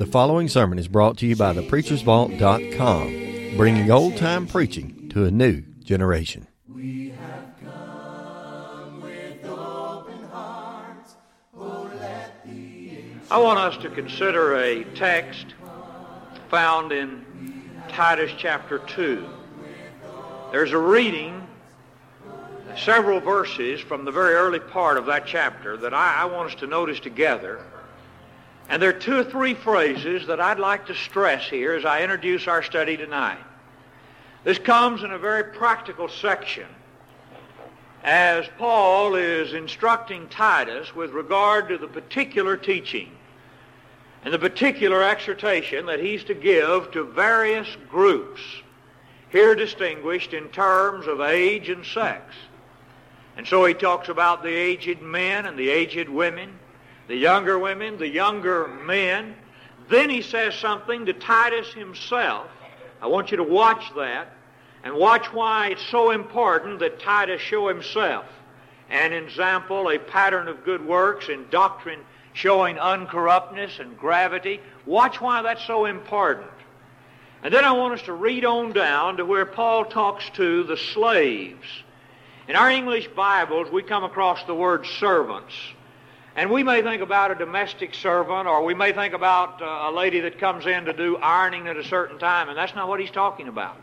The following sermon is brought to you by thepreachersvault.com, bringing old time preaching to a new generation. I want us to consider a text found in Titus chapter 2. There's a reading, several verses from the very early part of that chapter that I, I want us to notice together. And there are two or three phrases that I'd like to stress here as I introduce our study tonight. This comes in a very practical section as Paul is instructing Titus with regard to the particular teaching and the particular exhortation that he's to give to various groups, here distinguished in terms of age and sex. And so he talks about the aged men and the aged women, the younger women, the younger men. Then he says something to Titus himself. I want you to watch that and watch why it's so important that Titus show himself an example, a pattern of good works and doctrine showing uncorruptness and gravity. Watch why that's so important. And then I want us to read on down to where Paul talks to the slaves. In our English Bibles, we come across the word servants. And we may think about a domestic servant, or we may think about uh, a lady that comes in to do ironing at a certain time, and that's not what he's talking about.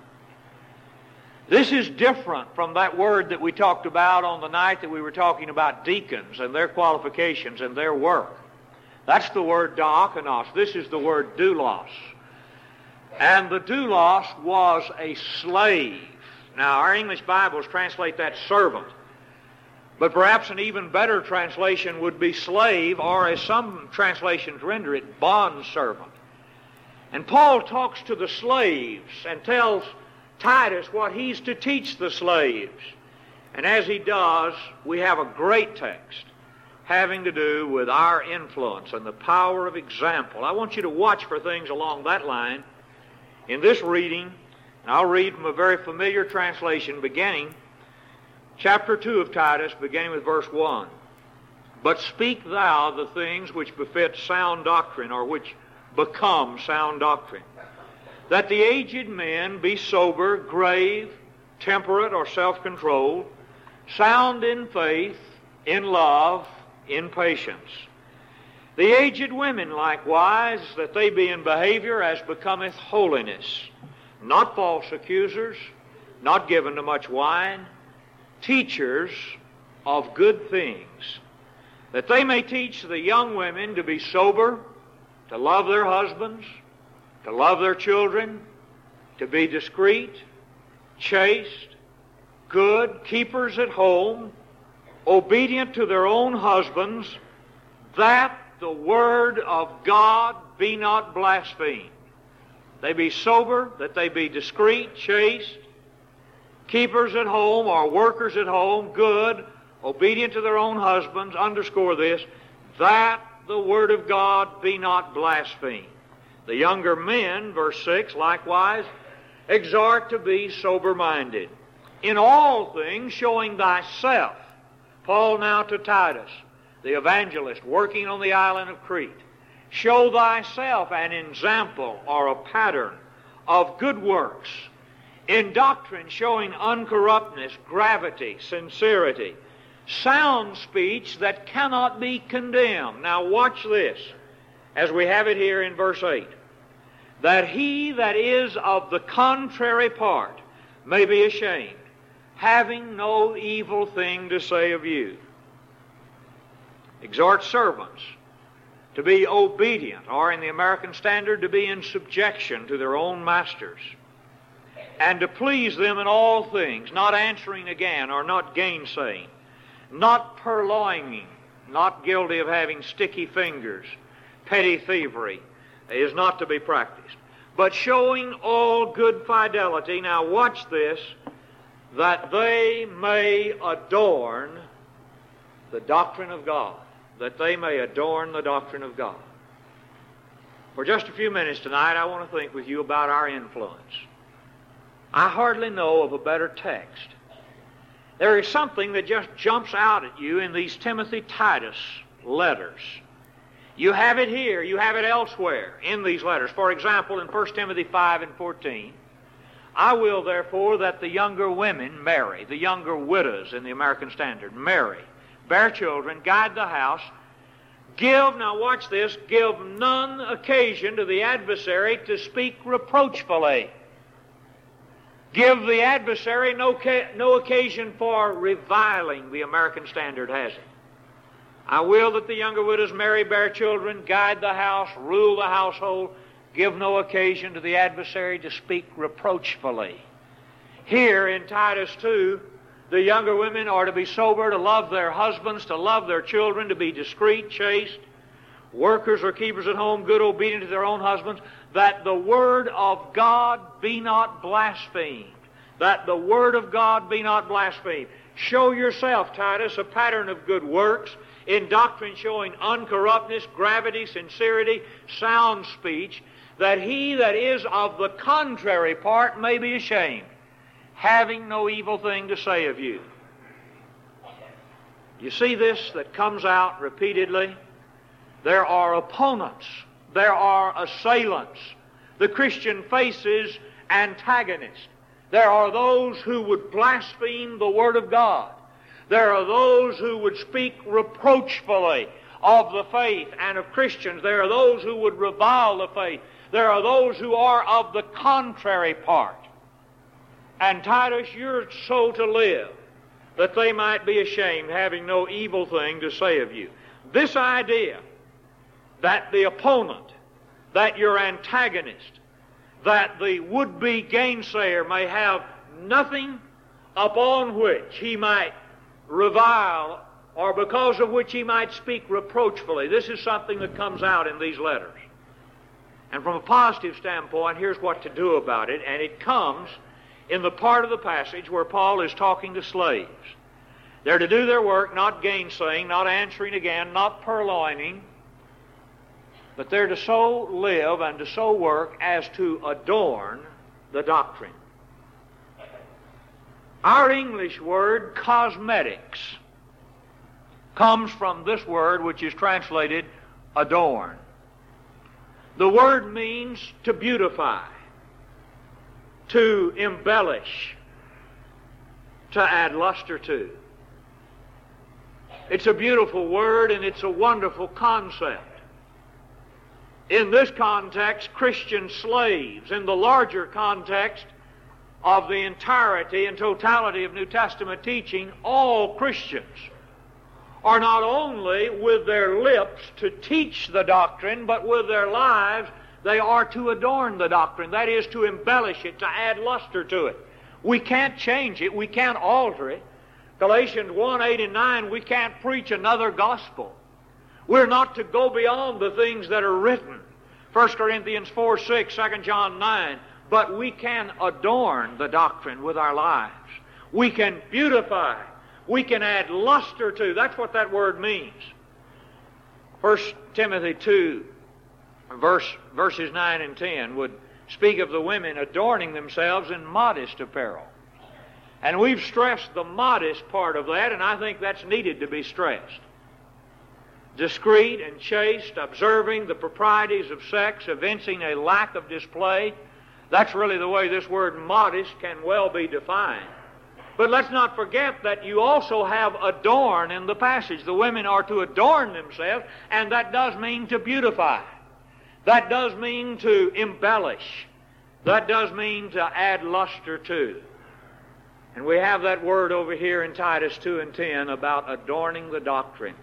This is different from that word that we talked about on the night that we were talking about deacons and their qualifications and their work. That's the word diakonos. This is the word doulos. And the doulos was a slave. Now, our English Bibles translate that servant. But perhaps an even better translation would be slave, or as some translations render it, bond servant. And Paul talks to the slaves and tells Titus what he's to teach the slaves. And as he does, we have a great text having to do with our influence and the power of example. I want you to watch for things along that line. In this reading, and I'll read from a very familiar translation beginning, chapter 2 of Titus, beginning with verse 1. But speak thou the things which befit sound doctrine, or which become sound doctrine that the aged men be sober, grave, temperate, or self controlled, sound in faith, in love, in patience. The aged women likewise, that they be in behavior as becometh holiness, not false accusers, not given to much wine, teachers of good things, that they may teach the young women to be sober, to love their husbands, to love their children, to be discreet, chaste, good, keepers at home, obedient to their own husbands, that the word of God be not blasphemed. They be sober, that they be discreet, chaste, keepers at home or workers at home, good, obedient to their own husbands, underscore this, that the word of God be not blasphemed. The younger men, verse 6, likewise, exhort to be sober minded. In all things, showing thyself. Paul now to Titus, the evangelist working on the island of Crete. Show thyself an example or a pattern of good works. In doctrine, showing uncorruptness, gravity, sincerity, sound speech that cannot be condemned. Now, watch this as we have it here in verse 8 that he that is of the contrary part may be ashamed, having no evil thing to say of you. Exhort servants to be obedient, or in the American Standard, to be in subjection to their own masters, and to please them in all things, not answering again or not gainsaying, not purloining, not guilty of having sticky fingers, petty thievery, is not to be practiced. But showing all good fidelity, now watch this, that they may adorn the doctrine of God. That they may adorn the doctrine of God. For just a few minutes tonight, I want to think with you about our influence. I hardly know of a better text. There is something that just jumps out at you in these Timothy Titus letters. You have it here. You have it elsewhere in these letters. For example, in 1 Timothy 5 and 14, I will therefore that the younger women marry, the younger widows in the American Standard, marry, bear children, guide the house, give, now watch this, give none occasion to the adversary to speak reproachfully. Give the adversary no, no occasion for reviling, the American Standard has it. I will that the younger widows marry, bear children, guide the house, rule the household, give no occasion to the adversary to speak reproachfully. Here in Titus 2, the younger women are to be sober, to love their husbands, to love their children, to be discreet, chaste, workers or keepers at home, good, obedient to their own husbands, that the word of God be not blasphemed. That the word of God be not blasphemed. Show yourself, Titus, a pattern of good works, in doctrine showing uncorruptness, gravity, sincerity, sound speech, that he that is of the contrary part may be ashamed, having no evil thing to say of you. You see this that comes out repeatedly? There are opponents, there are assailants. The Christian faces antagonists. There are those who would blaspheme the Word of God. There are those who would speak reproachfully of the faith and of Christians. There are those who would revile the faith. There are those who are of the contrary part. And Titus, you're so to live that they might be ashamed, having no evil thing to say of you. This idea that the opponent, that your antagonist, that the would be gainsayer may have nothing upon which he might revile or because of which he might speak reproachfully. This is something that comes out in these letters. And from a positive standpoint, here's what to do about it, and it comes in the part of the passage where Paul is talking to slaves. They're to do their work, not gainsaying, not answering again, not purloining, but they're to so live and to so work as to adorn the doctrine. Our English word cosmetics comes from this word which is translated adorn. The word means to beautify, to embellish, to add luster to. It's a beautiful word and it's a wonderful concept. In this context, Christian slaves. In the larger context of the entirety and totality of New Testament teaching, all Christians are not only with their lips to teach the doctrine, but with their lives they are to adorn the doctrine. That is, to embellish it, to add luster to it. We can't change it. We can't alter it. Galatians 1, 8 and 9, we can't preach another gospel. We're not to go beyond the things that are written. 1 Corinthians 4 6, 2 John 9. But we can adorn the doctrine with our lives. We can beautify. We can add luster to. That's what that word means. 1 Timothy 2, verse, verses 9 and 10 would speak of the women adorning themselves in modest apparel. And we've stressed the modest part of that, and I think that's needed to be stressed discreet and chaste, observing the proprieties of sex, evincing a lack of display. That's really the way this word modest can well be defined. But let's not forget that you also have adorn in the passage. The women are to adorn themselves, and that does mean to beautify. That does mean to embellish. That does mean to add luster to. And we have that word over here in Titus 2 and 10 about adorning the doctrine.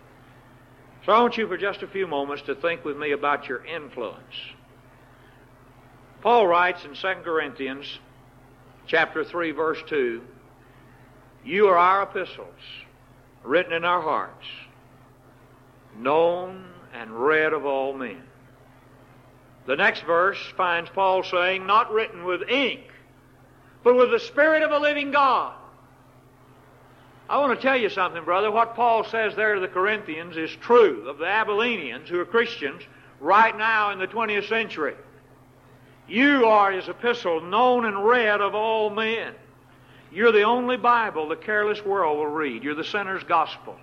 So I want you for just a few moments to think with me about your influence. Paul writes in 2 Corinthians chapter 3 verse 2, you are our epistles, written in our hearts, known and read of all men. The next verse finds Paul saying, not written with ink, but with the Spirit of a living God I want to tell you something, brother. What Paul says there to the Corinthians is true of the Abilenians who are Christians right now in the 20th century. You are his epistle, known and read of all men. You're the only Bible the careless world will read. You're the sinner's gospel.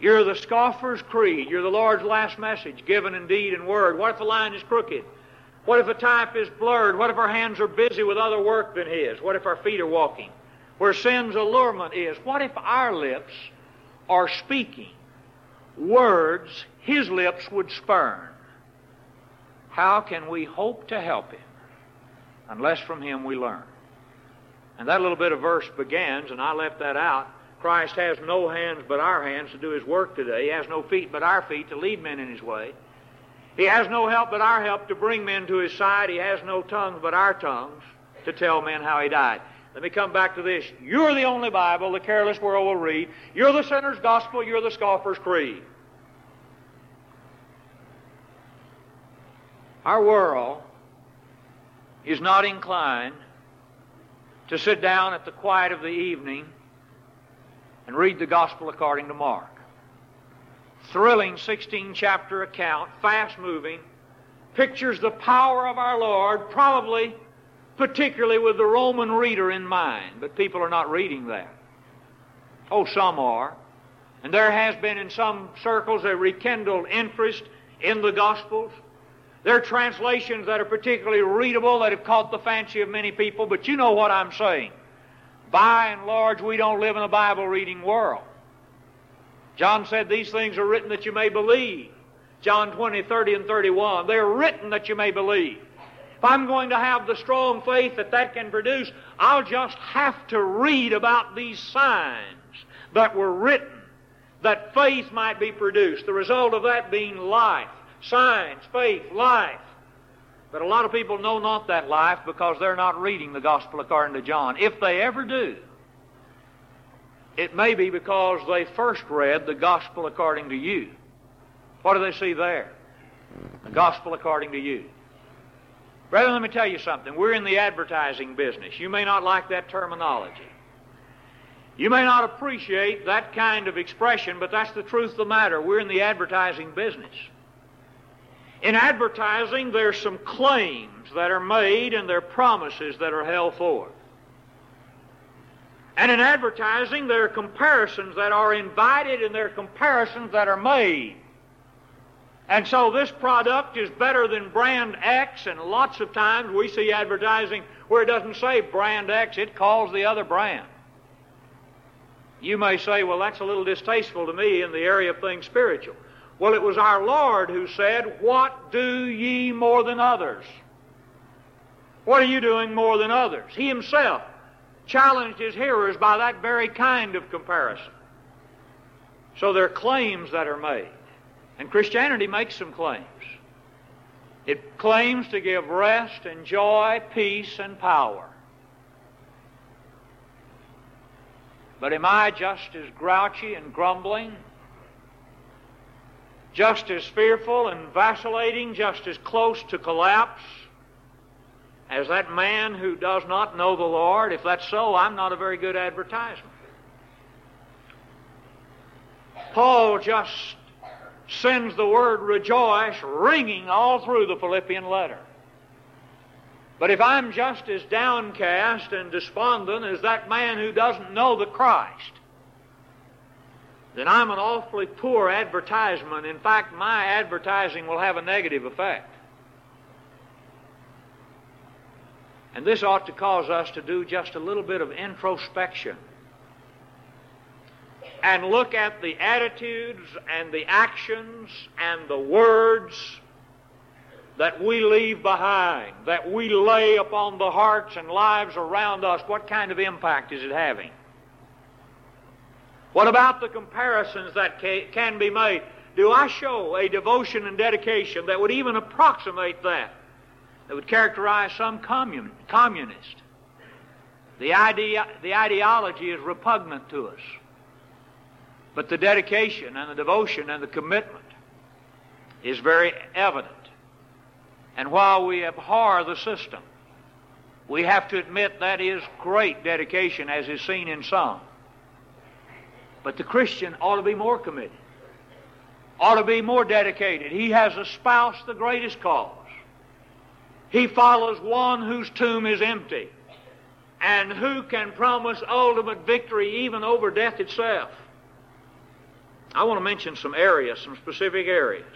You're the scoffer's creed. You're the Lord's last message, given in deed and word. What if the line is crooked? What if the type is blurred? What if our hands are busy with other work than His? What if our feet are walking? Where sin's allurement is. What if our lips are speaking words His lips would spurn? How can we hope to help Him unless from Him we learn? And that little bit of verse begins, and I left that out. Christ has no hands but our hands to do his work today. He has no feet but our feet to lead men in his way. He has no help but our help to bring men to his side. He has no tongues but our tongues to tell men how he died. Let me come back to this. You're the only Bible the careless world will read. You're the sinner's gospel. You're the scoffer's creed. Our world is not inclined to sit down at the quiet of the evening and read the Gospel according to Mark. Thrilling 16 chapter account, fast moving, pictures the power of our Lord, probably particularly with the Roman reader in mind, but people are not reading that. Oh, some are. And there has been in some circles a rekindled interest in the Gospels. There are translations that are particularly readable that have caught the fancy of many people, but you know what I'm saying. By and large, we don't live in a Bible reading world. John said, These things are written that you may believe. John 20, 30, and 31. They're written that you may believe. I'm going to have the strong faith that that can produce, I'll just have to read about these signs that were written that faith might be produced. The result of that being life signs, faith, life. But a lot of people know not that life because they're not reading the gospel according to John. If they ever do, it may be because they first read the gospel according to you. What do they see there? The gospel according to you. Brethren, let me tell you something. We're in the advertising business. You may not like that terminology. You may not appreciate that kind of expression, but that's the truth of the matter. We're in the advertising business. In advertising, there's some claims that are made and there are promises that are held forth. And in advertising, there are comparisons that are invited and there are comparisons that are made. And so this product is better than brand X, and lots of times we see advertising where it doesn't say brand X, it calls the other brand. You may say, well, that's a little distasteful to me in the area of things spiritual. Well, it was our Lord who said, What do ye more than others? What are you doing more than others? He himself challenged his hearers by that very kind of comparison. So there are claims that are made. And Christianity makes some claims. It claims to give rest and joy, peace and power. But am I just as grouchy and grumbling just as fearful and vacillating, just as close to collapse as that man who does not know the Lord? If that's so, I'm not a very good advertisement. Paul just sends the word rejoice ringing all through the Philippian letter. But if I'm just as downcast and despondent as that man who doesn't know the Christ, then I'm an awfully poor advertisement. In fact, my advertising will have a negative effect. And this ought to cause us to do just a little bit of introspection and look at the attitudes and the actions and the words that we leave behind, that we lay upon the hearts and lives around us. What kind of impact is it having? What about the comparisons that can be made? Do I show a devotion and dedication that would even approximate that, that would characterize some commun- communist? The, idea, the ideology is repugnant to us. But the dedication and the devotion and the commitment is very evident. And while we abhor the system, we have to admit that is great dedication as is seen in some. But the Christian ought to be more committed, ought to be more dedicated. He has espoused the greatest cause. He follows one whose tomb is empty and who can promise ultimate victory even over death itself. I want to mention some areas, some specific areas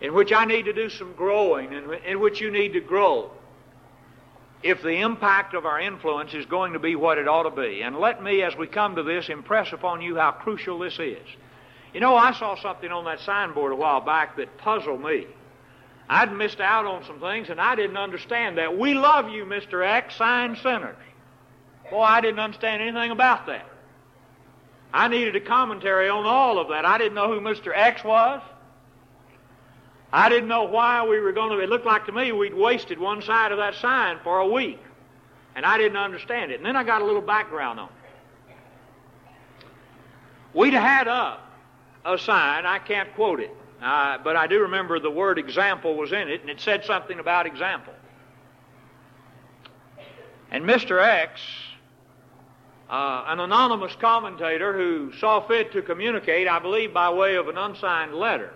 in which I need to do some growing, in, in which you need to grow if the impact of our influence is going to be what it ought to be. And let me, as we come to this, impress upon you how crucial this is. You know, I saw something on that signboard a while back that puzzled me. I'd missed out on some things, and I didn't understand that. We love you, Mr. X, sign sinners. Boy, I didn't understand anything about that. I needed a commentary on all of that. I didn't know who Mr. X was. I didn't know why we were going to. It looked like to me we'd wasted one side of that sign for a week. And I didn't understand it. And then I got a little background on it. We'd had up a sign, I can't quote it, uh, but I do remember the word example was in it, and it said something about example. And Mr. X, uh, an anonymous commentator who saw fit to communicate, I believe by way of an unsigned letter,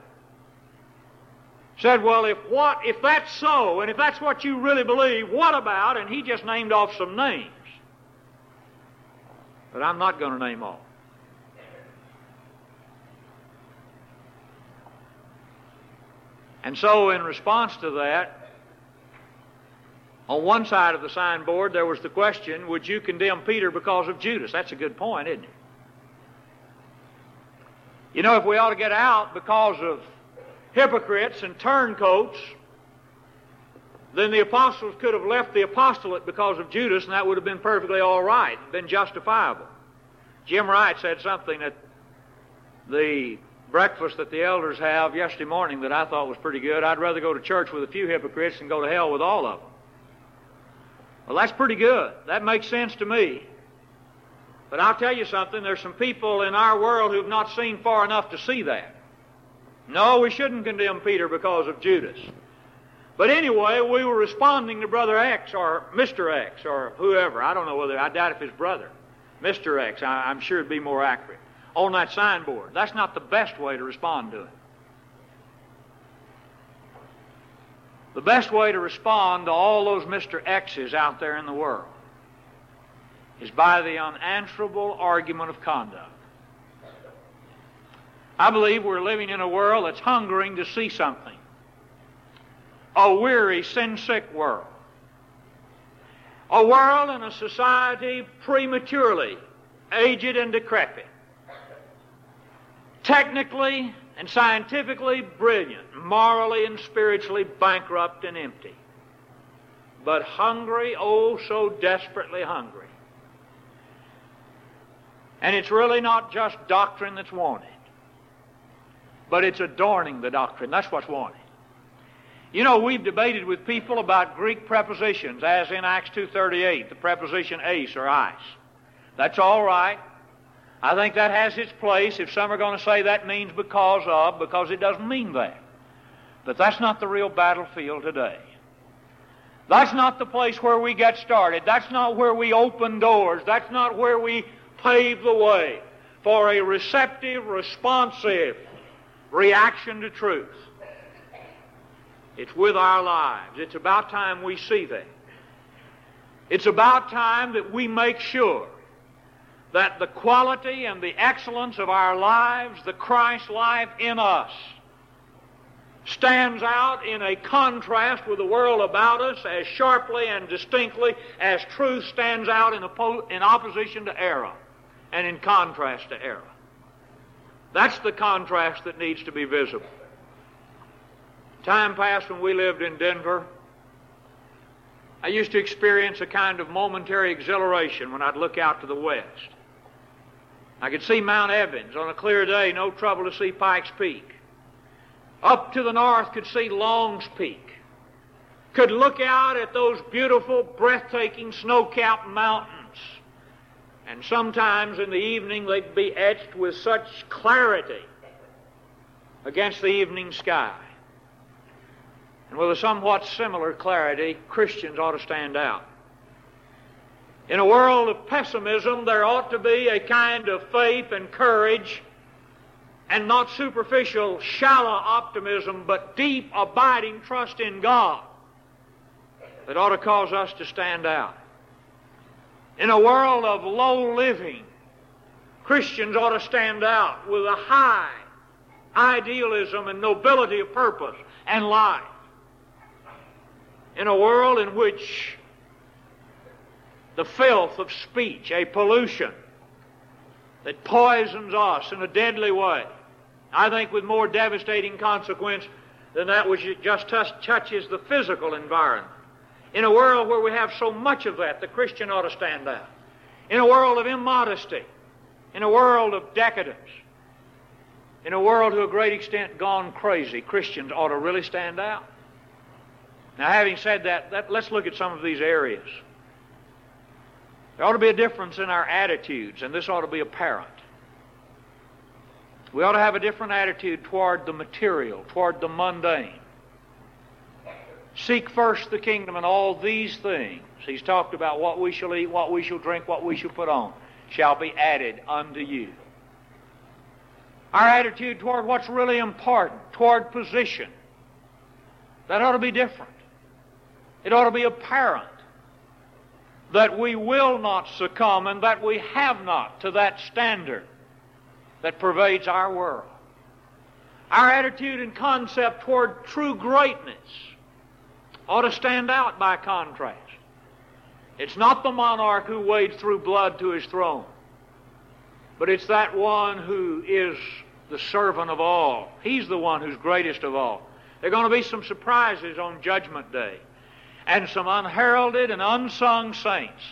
said, Well, if what if that's so, and if that's what you really believe, what about? And he just named off some names. But I'm not going to name all. And so, in response to that, on one side of the signboard there was the question, Would you condemn Peter because of Judas? That's a good point, isn't it? You know, if we ought to get out because of hypocrites and turncoats, then the apostles could have left the apostolate because of Judas, and that would have been perfectly all right, been justifiable. Jim Wright said something at the breakfast that the elders have yesterday morning that I thought was pretty good. I'd rather go to church with a few hypocrites than go to hell with all of them. Well, that's pretty good. That makes sense to me. But I'll tell you something, there's some people in our world who've not seen far enough to see that. No, we shouldn't condemn Peter because of Judas. But anyway, we were responding to Brother X or Mr. X or whoever. I don't know whether, I doubt if his brother. Mr. X, I, I'm sure it'd be more accurate. On that signboard. That's not the best way to respond to it. The best way to respond to all those Mr. X's out there in the world is by the unanswerable argument of conduct. I believe we're living in a world that's hungering to see something. A weary, sin sick world. A world and a society prematurely aged and decrepit. Technically and scientifically brilliant, morally and spiritually bankrupt and empty. But hungry, oh, so desperately hungry. And it's really not just doctrine that's wanted but it's adorning the doctrine. That's what's wanted. You know, we've debated with people about Greek prepositions, as in Acts 2.38, the preposition eis or eis. That's all right. I think that has its place if some are going to say that means because of, because it doesn't mean that. But that's not the real battlefield today. That's not the place where we get started. That's not where we open doors. That's not where we pave the way for a receptive, responsive, reaction to truth. It's with our lives. It's about time we see that. It's about time that we make sure that the quality and the excellence of our lives, the Christ life in us, stands out in a contrast with the world about us as sharply and distinctly as truth stands out in, oppo- in opposition to error and in contrast to error. That's the contrast that needs to be visible. Time passed when we lived in Denver. I used to experience a kind of momentary exhilaration when I'd look out to the west. I could see Mount Evans on a clear day, no trouble to see Pikes Peak. Up to the north, could see Longs Peak. Could look out at those beautiful, breathtaking, snow capped mountains and sometimes in the evening they'd be etched with such clarity against the evening sky. And with a somewhat similar clarity, Christians ought to stand out. In a world of pessimism, there ought to be a kind of faith and courage, and not superficial, shallow optimism, but deep, abiding trust in God that ought to cause us to stand out. In a world of low living, Christians ought to stand out with a high idealism and nobility of purpose and life. In a world in which the filth of speech, a pollution that poisons us in a deadly way, I think with more devastating consequence than that which just touches the physical environment. In a world where we have so much of that, the Christian ought to stand out. In a world of immodesty, in a world of decadence, in a world to a great extent gone crazy, Christians ought to really stand out. Now, having said that, that, let's look at some of these areas. There ought to be a difference in our attitudes, and this ought to be apparent. We ought to have a different attitude toward the material, toward the mundane. Seek first the kingdom and all these things. He's talked about what we shall eat, what we shall drink, what we shall put on, shall be added unto you. Our attitude toward what's really important, toward position, that ought to be different. It ought to be apparent that we will not succumb and that we have not to that standard that pervades our world. Our attitude and concept toward true greatness ought to stand out by contrast. It's not the monarch who wades through blood to his throne, but it's that one who is the servant of all. He's the one who's greatest of all. There are going to be some surprises on Judgment Day, and some unheralded and unsung saints,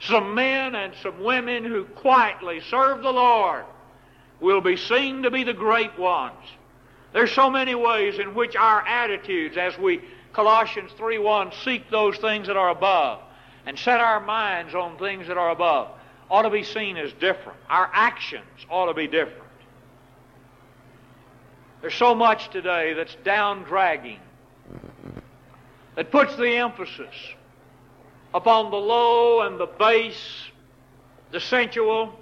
some men and some women who quietly serve the Lord will be seen to be the great ones. There's so many ways in which our attitudes, as we Colossians 3:1, seek those things that are above and set our minds on things that are above, ought to be seen as different. Our actions ought to be different. There's so much today that's down dragging, that puts the emphasis upon the low and the base, the sensual,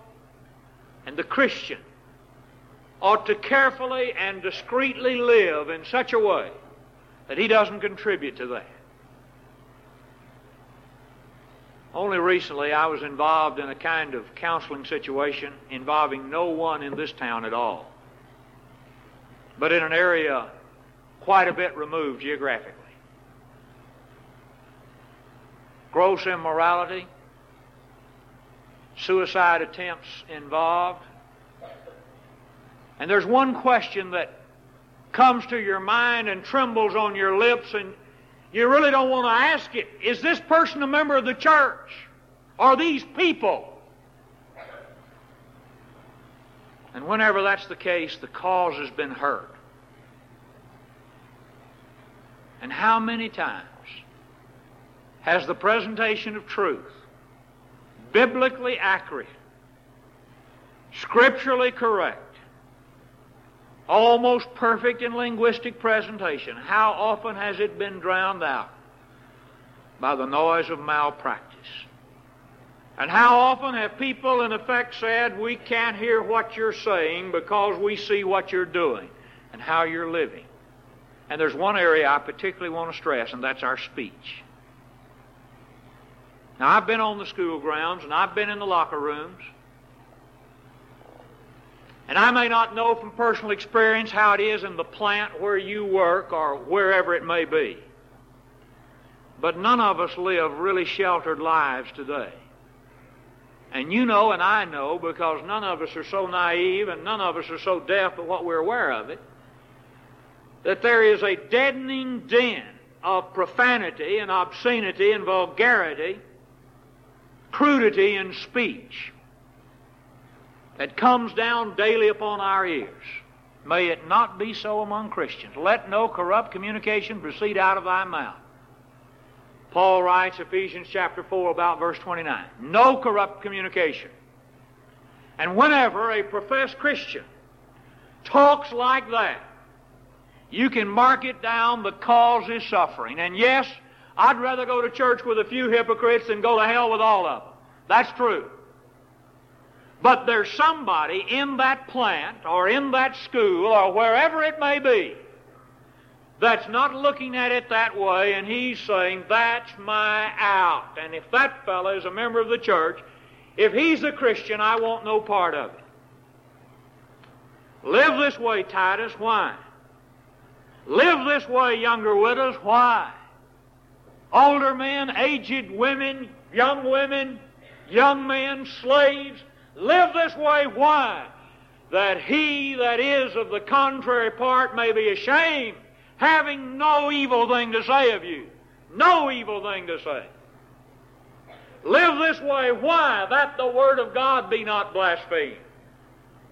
and the Christian ought to carefully and discreetly live in such a way that he doesn't contribute to that. Only recently I was involved in a kind of counseling situation involving no one in this town at all, but in an area quite a bit removed geographically. Gross immorality, suicide attempts involved, and there's one question that comes to your mind and trembles on your lips, and you really don't want to ask it. Is this person a member of the church? Are these people? And whenever that's the case, the cause has been hurt. And how many times has the presentation of truth, biblically accurate, scripturally correct, almost perfect in linguistic presentation, how often has it been drowned out by the noise of malpractice? And how often have people, in effect, said, We can't hear what you're saying because we see what you're doing and how you're living? And there's one area I particularly want to stress, and that's our speech. Now, I've been on the school grounds and I've been in the locker rooms. And I may not know from personal experience how it is in the plant where you work or wherever it may be. But none of us live really sheltered lives today. And you know and I know because none of us are so naive and none of us are so deaf at what we're aware of it that there is a deadening din of profanity and obscenity and vulgarity, crudity in speech that comes down daily upon our ears. May it not be so among Christians. Let no corrupt communication proceed out of thy mouth. Paul writes, Ephesians chapter 4, about verse 29. No corrupt communication. And whenever a professed Christian talks like that, you can mark it down the cause is suffering. And yes, I'd rather go to church with a few hypocrites than go to hell with all of them. That's true. But there's somebody in that plant or in that school or wherever it may be that's not looking at it that way and he's saying, That's my out. And if that fellow is a member of the church, If he's a Christian, I want no part of it. Live this way, Titus. Why? Live this way, younger widows. Why? Older men, aged women, young women, young men, slaves. Live this way. Why? That he that is of the contrary part may be ashamed, having no evil thing to say of you. No evil thing to say. Live this way. Why? That the Word of God be not blasphemed.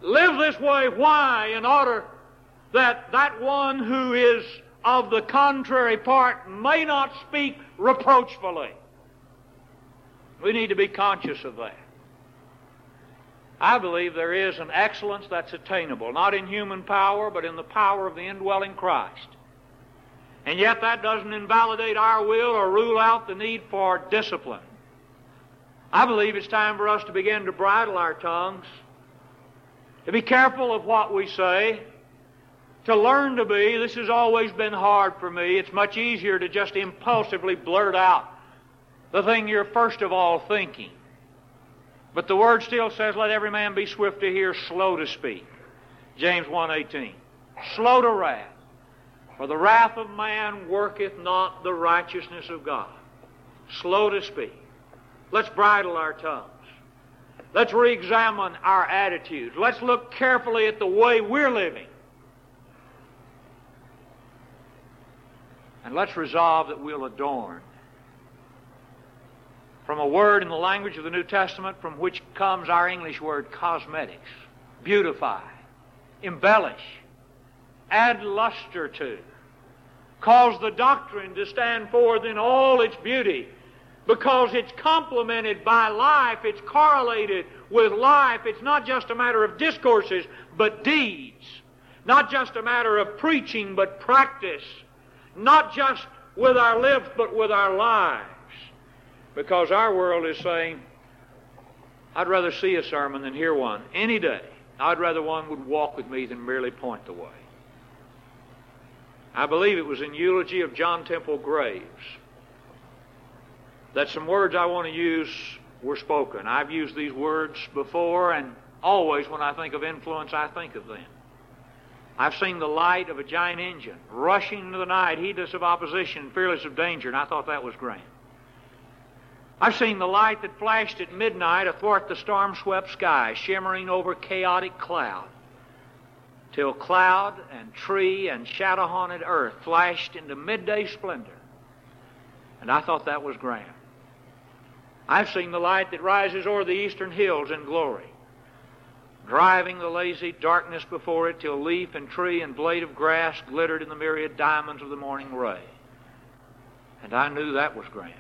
Live this way. Why? In order that that one who is of the contrary part may not speak reproachfully. We need to be conscious of that. I believe there is an excellence that's attainable, not in human power, but in the power of the indwelling Christ. And yet that doesn't invalidate our will or rule out the need for discipline. I believe it's time for us to begin to bridle our tongues, to be careful of what we say, to learn to be. This has always been hard for me. It's much easier to just impulsively blurt out the thing you're first of all thinking. But the word still says, let every man be swift to hear, slow to speak. James 1.18. Slow to wrath. For the wrath of man worketh not the righteousness of God. Slow to speak. Let's bridle our tongues. Let's re-examine our attitudes. Let's look carefully at the way we're living. And let's resolve that we'll adorn. From a word in the language of the New Testament from which comes our English word cosmetics. Beautify, embellish, add luster to, cause the doctrine to stand forth in all its beauty because it's complemented by life, it's correlated with life. It's not just a matter of discourses, but deeds. Not just a matter of preaching, but practice. Not just with our lips, but with our lives. Because our world is saying, I'd rather see a sermon than hear one any day. I'd rather one would walk with me than merely point the way. I believe it was in eulogy of John Temple Graves that some words I want to use were spoken. I've used these words before, and always when I think of influence, I think of them. I've seen the light of a giant engine rushing into the night, heedless of opposition, fearless of danger, and I thought that was grand. I've seen the light that flashed at midnight athwart the storm swept sky, shimmering over chaotic cloud, till cloud and tree and shadow haunted earth flashed into midday splendor. And I thought that was grand. I've seen the light that rises o'er the eastern hills in glory, driving the lazy darkness before it till leaf and tree and blade of grass glittered in the myriad diamonds of the morning ray. And I knew that was grand.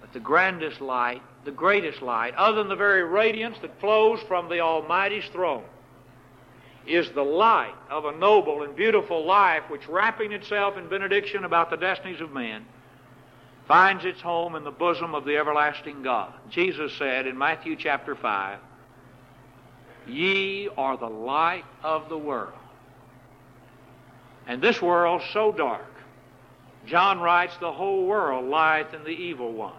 But the grandest light, the greatest light, other than the very radiance that flows from the Almighty's throne, is the light of a noble and beautiful life which, wrapping itself in benediction about the destinies of men, finds its home in the bosom of the everlasting God. Jesus said in Matthew chapter 5, Ye are the light of the world. And this world so dark. John writes, The whole world lieth in the evil one.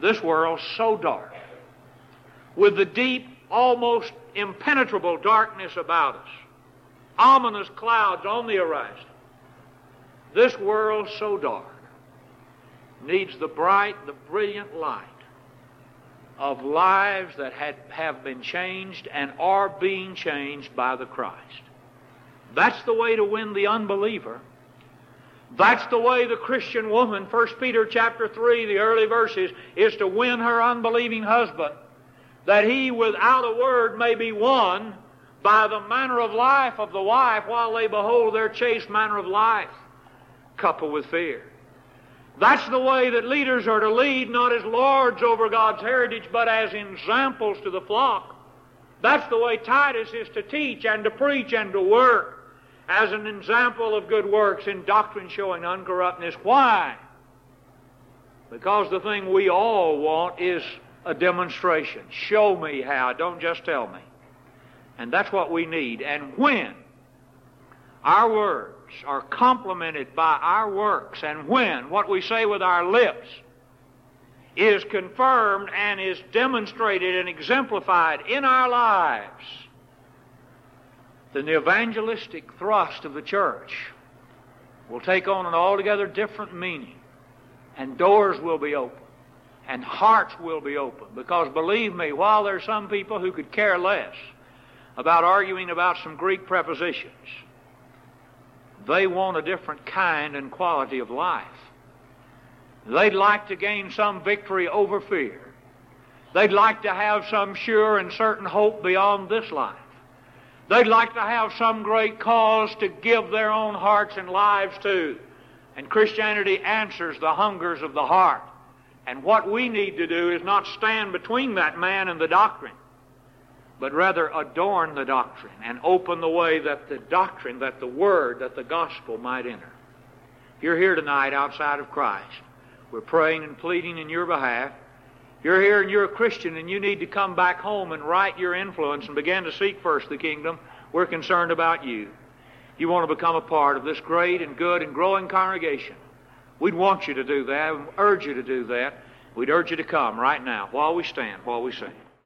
This world so dark. With the deep, almost impenetrable darkness about us. Ominous clouds on the horizon. This world so dark needs the bright, the brilliant light of lives that had, have been changed and are being changed by the Christ. That's the way to win the unbeliever. That's the way the Christian woman, 1 Peter chapter 3, the early verses, is to win her unbelieving husband, that he without a word may be won by the manner of life of the wife while they behold their chaste manner of life, coupled with fear. That's the way that leaders are to lead, not as lords over God's heritage, but as examples to the flock. That's the way Titus is to teach and to preach and to work as an example of good works in doctrine showing uncorruptness. Why? Because the thing we all want is a demonstration. Show me how, don't just tell me. And that's what we need. And when our words are complemented by our works, and when what we say with our lips is confirmed and is demonstrated and exemplified in our lives, then the evangelistic thrust of the church will take on an altogether different meaning, and doors will be open, and hearts will be open. Because believe me, while there are some people who could care less about arguing about some Greek prepositions, they want a different kind and quality of life. They'd like to gain some victory over fear. They'd like to have some sure and certain hope beyond this life. They'd like to have some great cause to give their own hearts and lives to. And Christianity answers the hungers of the heart. And what we need to do is not stand between that man and the doctrine, but rather adorn the doctrine and open the way that the doctrine, that the word, that the gospel might enter. If you're here tonight outside of Christ, we're praying and pleading in your behalf. If You're here and you're a Christian and you need to come back home and right your influence and begin to seek first the kingdom. We're concerned about you. You want to become a part of this great and good and growing congregation. We'd want you to do that and urge you to do that. We'd urge you to come right now while we stand, while we sing.